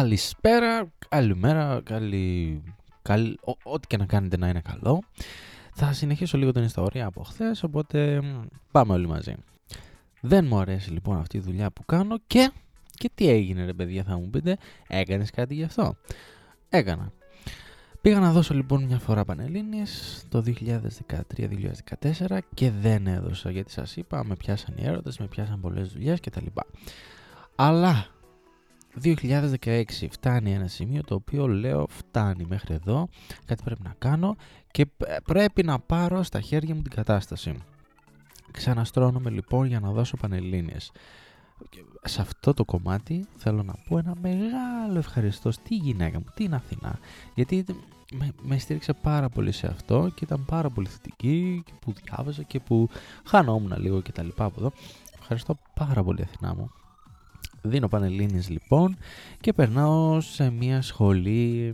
Καλησπέρα, καλημέρα, καλή... καλή... ό,τι και να κάνετε να είναι καλό. Θα συνεχίσω λίγο την ιστορία από χθες, οπότε πάμε όλοι μαζί. Δεν μου αρέσει λοιπόν αυτή η δουλειά που κάνω και... Και τι έγινε ρε παιδιά θα μου πείτε, έκανες κάτι γι' αυτό; Έκανα. Πήγα να δώσω λοιπόν μια φορά Πανελλήνιες το 2013-2014 και δεν έδωσα γιατί σας είπα με πιάσαν οι έρωτες, με πιάσαν πολλές δουλειές κτλ. Αλλά 2016 φτάνει ένα σημείο το οποίο λέω φτάνει μέχρι εδώ, κάτι πρέπει να κάνω και πρέπει να πάρω στα χέρια μου την κατάσταση. Ξαναστρώνομαι λοιπόν για να δώσω Πανελλήνιες. Σε αυτό το κομμάτι θέλω να πω ένα μεγάλο ευχαριστώ στη γυναίκα μου, την Αθηνά, γιατί με, με στήριξε πάρα πολύ σε αυτό και ήταν πάρα πολύ θετική και που διάβαζα και που χανόμουν λίγο και τα λοιπά από εδώ. Ευχαριστώ πάρα πολύ Αθηνά μου. Δίνω Πανελλήνιες λοιπόν και περνάω σε μια σχολή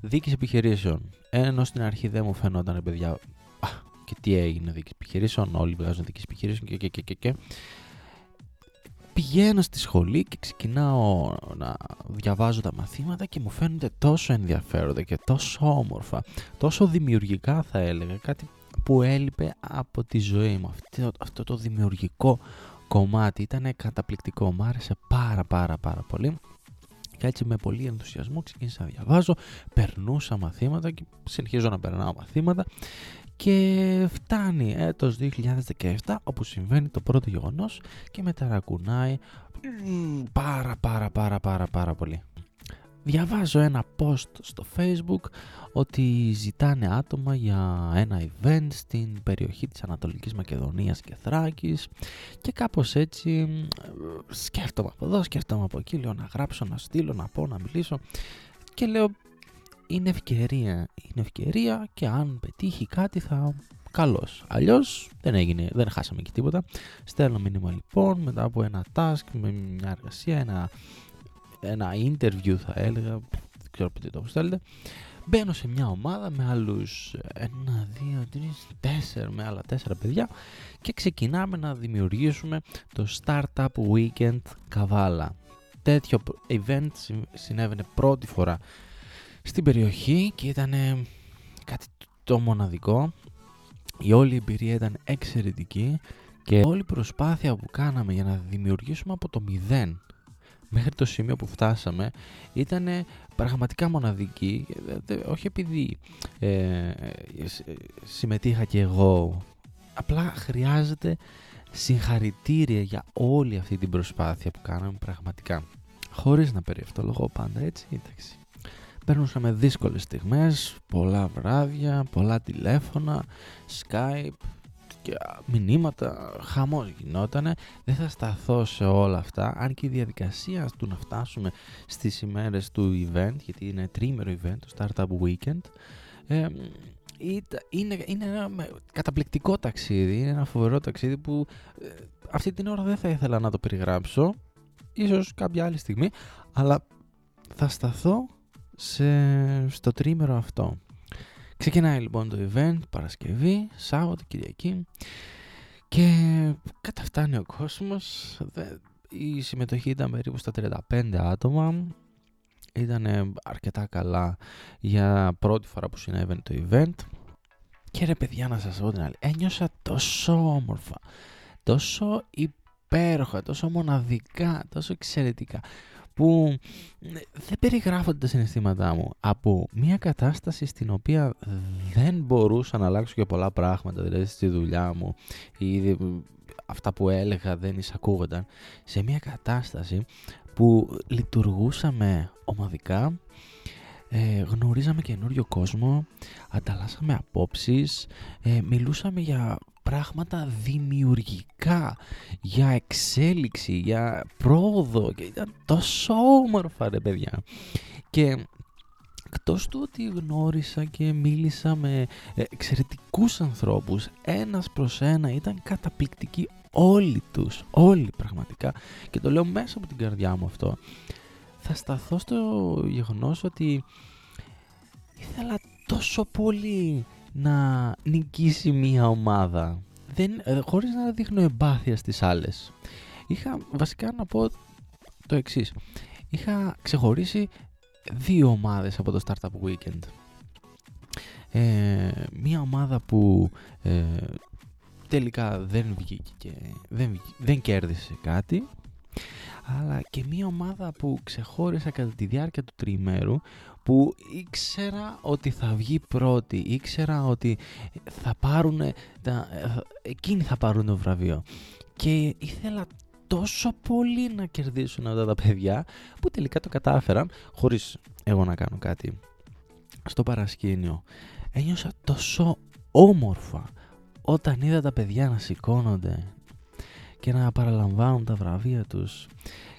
δίκης επιχειρήσεων. Ενώ στην αρχή δεν μου φαινόταν παιδιά, α, και τι έγινε δίκης επιχειρήσεων, όλοι βγάζουν δίκης επιχειρήσεων και και και και και. Πηγαίνω στη σχολή και ξεκινάω να διαβάζω τα μαθήματα και μου φαίνονται τόσο ενδιαφέροντα και τόσο όμορφα, τόσο δημιουργικά θα έλεγα, κάτι που έλειπε από τη ζωή μου. Αυτό, αυτό το δημιουργικό κομμάτι ήταν καταπληκτικό, μου άρεσε πάρα πάρα πάρα πολύ. Και έτσι με πολύ ενθουσιασμό ξεκίνησα να διαβάζω, περνούσα μαθήματα και συνεχίζω να περνάω μαθήματα και φτάνει έτος 2017 όπου συμβαίνει το πρώτο γεγονός και με ταρακουνάει πάρα πάρα πάρα πάρα πάρα πολύ. Διαβάζω ένα post στο facebook ότι ζητάνε άτομα για ένα event στην περιοχή της Ανατολικής Μακεδονίας και Θράκης και κάπως έτσι σκέφτομαι από εδώ, σκέφτομαι από εκεί, λέω να γράψω, να στείλω, να πω, να μιλήσω και λέω είναι ευκαιρία, είναι ευκαιρία και αν πετύχει κάτι θα καλώς. Αλλιώς δεν έγινε, δεν χάσαμε και τίποτα. Στέλνω μήνυμα λοιπόν μετά από ένα task, με μια εργασία, ένα, ένα interview θα έλεγα, δεν ξέρω τι το θέλετε. Μπαίνω σε μια ομάδα με άλλους ένα, δύο, τρεις, τέσσερα, με άλλα τέσσερα παιδιά και ξεκινάμε να δημιουργήσουμε το Startup Weekend Καβάλα. Τέτοιο event συνέβαινε πρώτη φορά στην περιοχή και ήταν κάτι το μοναδικό. Η όλη εμπειρία ήταν εξαιρετική και όλη η προσπάθεια που κάναμε για να δημιουργήσουμε από το μηδέν μέχρι το σημείο που φτάσαμε ήταν πραγματικά μοναδική όχι επειδή ε, συμμετείχα και εγώ. Απλά χρειάζεται συγχαρητήρια για όλη αυτή την προσπάθεια που κάναμε πραγματικά. Χωρίς να περιευτολογώ πάντα έτσι εντάξει. Παίρνουσαμε δύσκολες στιγμές, πολλά βράδια, πολλά τηλέφωνα, Skype και μηνύματα, χαμός γινότανε. Δεν θα σταθώ σε όλα αυτά, αν και η διαδικασία του να φτάσουμε στις ημέρες του event, γιατί είναι τρίμερο event, το Startup Weekend, ε, είναι, είναι ένα καταπληκτικό ταξίδι, είναι ένα φοβερό ταξίδι που ε, αυτή την ώρα δεν θα ήθελα να το περιγράψω, ίσως κάποια άλλη στιγμή, αλλά θα σταθώ σε, στο τρίμερο αυτό. Ξεκινάει λοιπόν το event, Παρασκευή, Σάββατο, Κυριακή και καταφτάνει ο κόσμος. Η συμμετοχή ήταν περίπου στα 35 άτομα. Ήταν αρκετά καλά για πρώτη φορά που συνέβαινε το event. Και ρε παιδιά να σας πω την άλλη, ένιωσα τόσο όμορφα, τόσο υπέροχα, τόσο μοναδικά, τόσο εξαιρετικά που δεν περιγράφονται τα συναισθήματά μου από μια κατάσταση στην οποία δεν μπορούσα να αλλάξω και πολλά πράγματα, δηλαδή στη δουλειά μου ή αυτά που έλεγα δεν εισακούγονταν, σε μια κατάσταση που λειτουργούσαμε ομαδικά, ε, γνωρίζαμε καινούριο κόσμο, ανταλλάσσαμε απόψεις, ε, μιλούσαμε για πράγματα δημιουργικά, για εξέλιξη, για πρόοδο και ήταν τόσο όμορφα ρε παιδιά. Και εκτός του ότι γνώρισα και μίλησα με εξαιρετικούς ανθρώπους, ένας προς ένα ήταν καταπληκτικοί όλοι τους, όλοι πραγματικά και το λέω μέσα από την καρδιά μου αυτό. Θα σταθώ στο γεγονός ότι ήθελα τόσο πολύ να νικήσει μία ομάδα δεν, ε, χωρίς να δείχνω εμπάθεια στις άλλες. Είχα βασικά να πω το εξής. είχα ξεχωρίσει δύο ομάδες από το Startup Weekend. Ε, μία ομάδα που ε, τελικά δεν βγήκε και δεν, δεν κέρδισε κάτι αλλά και μία ομάδα που ξεχώρισα κατά τη διάρκεια του τριημέρου που ήξερα ότι θα βγει πρώτη, ήξερα ότι θα πάρουν, τα, εκείνοι θα πάρουν το βραβείο και ήθελα τόσο πολύ να κερδίσουν αυτά τα παιδιά που τελικά το κατάφεραν χωρίς εγώ να κάνω κάτι στο παρασκήνιο. Ένιωσα τόσο όμορφα όταν είδα τα παιδιά να σηκώνονται και να παραλαμβάνουν τα βραβεία τους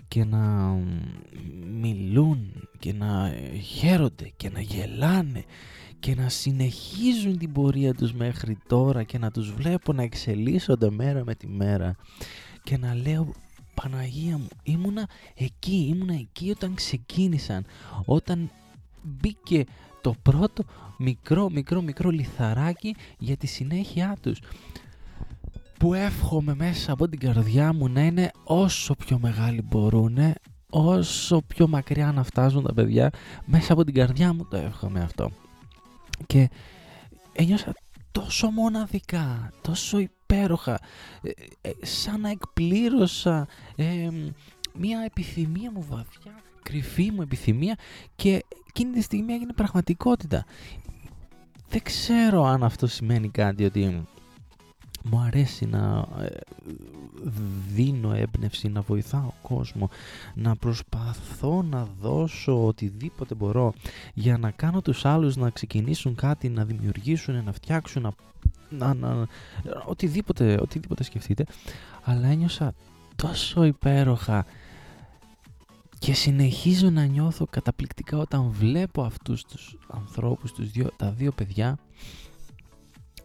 και να μιλούν και να χαίρονται και να γελάνε και να συνεχίζουν την πορεία τους μέχρι τώρα και να τους βλέπω να εξελίσσονται μέρα με τη μέρα και να λέω Παναγία μου ήμουνα εκεί, ήμουνα εκεί όταν ξεκίνησαν όταν μπήκε το πρώτο μικρό μικρό μικρό λιθαράκι για τη συνέχεια τους που εύχομαι μέσα από την καρδιά μου να είναι όσο πιο μεγάλοι μπορούν, όσο πιο μακριά να φτάσουν τα παιδιά, μέσα από την καρδιά μου το εύχομαι αυτό. Και ένιωσα τόσο μοναδικά, τόσο υπέροχα, ε, ε, σαν να εκπλήρωσα μια επιθυμία μου βαθιά, κρυφή μου επιθυμία και εκείνη τη στιγμή έγινε πραγματικότητα. Δεν ξέρω αν αυτό σημαίνει κάτι ότι μου αρέσει να ε, δίνω έμπνευση, να βοηθάω κόσμο, να προσπαθώ να δώσω οτιδήποτε μπορώ για να κάνω τους άλλους να ξεκινήσουν κάτι, να δημιουργήσουν, να φτιάξουν, να, να, να οτιδήποτε, οτιδήποτε σκεφτείτε. Αλλά ένιωσα τόσο υπέροχα και συνεχίζω να νιώθω καταπληκτικά όταν βλέπω αυτούς τους ανθρώπους, τους δύο, τα δύο παιδιά,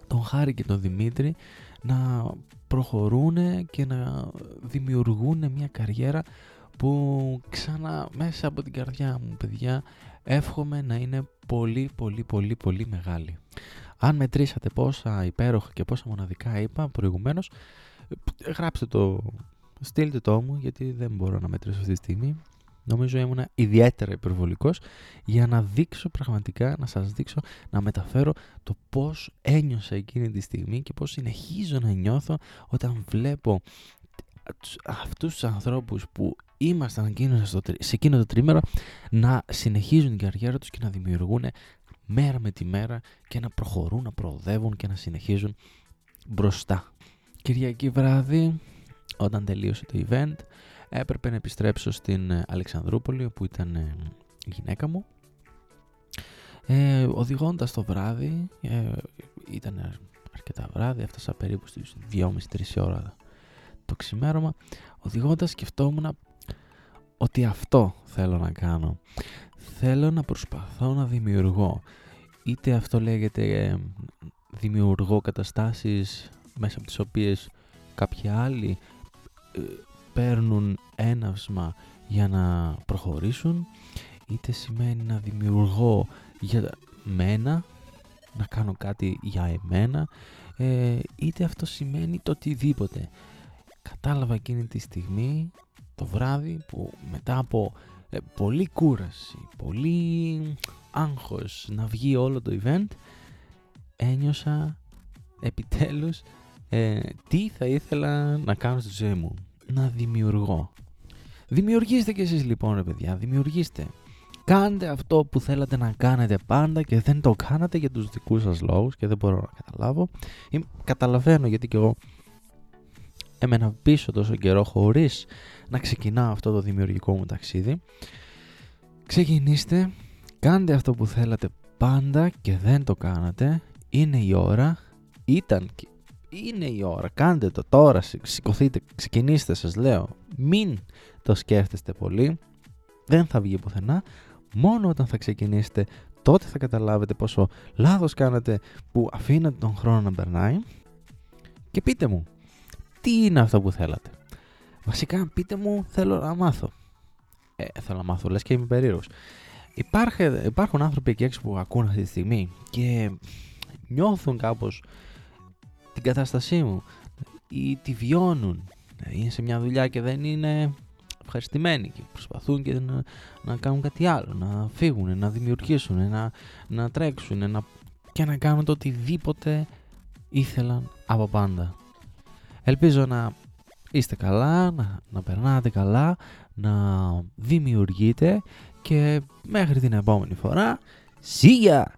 τον Χάρη και τον Δημήτρη, να προχωρούν και να δημιουργούν μια καριέρα που ξανά μέσα από την καρδιά μου παιδιά εύχομαι να είναι πολύ πολύ πολύ πολύ μεγάλη. Αν μετρήσατε πόσα υπέροχα και πόσα μοναδικά είπα προηγουμένως γράψτε το, στείλτε το μου γιατί δεν μπορώ να μετρήσω αυτή τη στιγμή Νομίζω ήμουν ιδιαίτερα υπερβολικός για να δείξω πραγματικά, να σας δείξω, να μεταφέρω το πώς ένιωσα εκείνη τη στιγμή και πώς συνεχίζω να νιώθω όταν βλέπω αυτούς τους ανθρώπους που ήμασταν σε εκείνο το τρίμερο να συνεχίζουν την καριέρα τους και να δημιουργούν μέρα με τη μέρα και να προχωρούν, να προοδεύουν και να συνεχίζουν μπροστά. Κυριακή βράδυ, όταν τελείωσε το event, έπρεπε να επιστρέψω στην ε, Αλεξανδρούπολη όπου ήταν ε, η γυναίκα μου. Ε, οδηγώντας το βράδυ ε, ήταν αρκετά βράδυ έφτασα περίπου στις 2.30-3 ώρα το ξημέρωμα. Οδηγώντας σκεφτόμουν ότι αυτό θέλω να κάνω. Θέλω να προσπαθώ να δημιουργώ. Είτε αυτό λέγεται ε, δημιουργώ καταστάσεις μέσα από τις οποίες κάποιοι άλλοι παίρνουν έναυσμα για να προχωρήσουν είτε σημαίνει να δημιουργώ για μένα να κάνω κάτι για εμένα ε, είτε αυτό σημαίνει το οτιδήποτε. Κατάλαβα εκείνη τη στιγμή το βράδυ που μετά από ε, πολύ κούραση πολύ άγχος να βγει όλο το event ένιωσα επιτέλους ε, τι θα ήθελα να κάνω στη ζωή μου να δημιουργώ. Δημιουργήστε κι εσείς λοιπόν ρε παιδιά, δημιουργήστε. Κάντε αυτό που θέλατε να κάνετε πάντα και δεν το κάνατε για τους δικούς σας λόγους και δεν μπορώ να καταλάβω. Ή, καταλαβαίνω γιατί κι εγώ έμενα πίσω τόσο καιρό χωρίς να ξεκινάω αυτό το δημιουργικό μου ταξίδι. Ξεκινήστε, κάντε αυτό που θέλατε πάντα και δεν το κάνατε. Είναι η ώρα, ήταν είναι η ώρα, κάντε το τώρα, σηκωθείτε, ξεκινήστε σας λέω. Μην το σκέφτεστε πολύ, δεν θα βγει πουθενά. Μόνο όταν θα ξεκινήσετε τότε θα καταλάβετε πόσο λάθος κάνατε που αφήνατε τον χρόνο να περνάει. Και πείτε μου, τι είναι αυτό που θέλατε; Βασικά πείτε μου θέλω να μάθω. Ε, θέλω να μάθω, λες και είμαι περίεργος. υπάρχουν άνθρωποι εκεί έξω που ακούν αυτή τη στιγμή και νιώθουν κάπως την κατάστασή μου ή τη βιώνουν. Είναι σε μια δουλειά και δεν είναι ευχαριστημένοι και προσπαθούν και να, να κάνουν κάτι άλλο, να φύγουν, να δημιουργήσουν, να, να τρέξουν να, και να κάνουν το οτιδήποτε ήθελαν από πάντα. Ελπίζω να είστε καλά, να, να περνάτε καλά, να δημιουργείτε και μέχρι την επόμενη φορά, σίγια!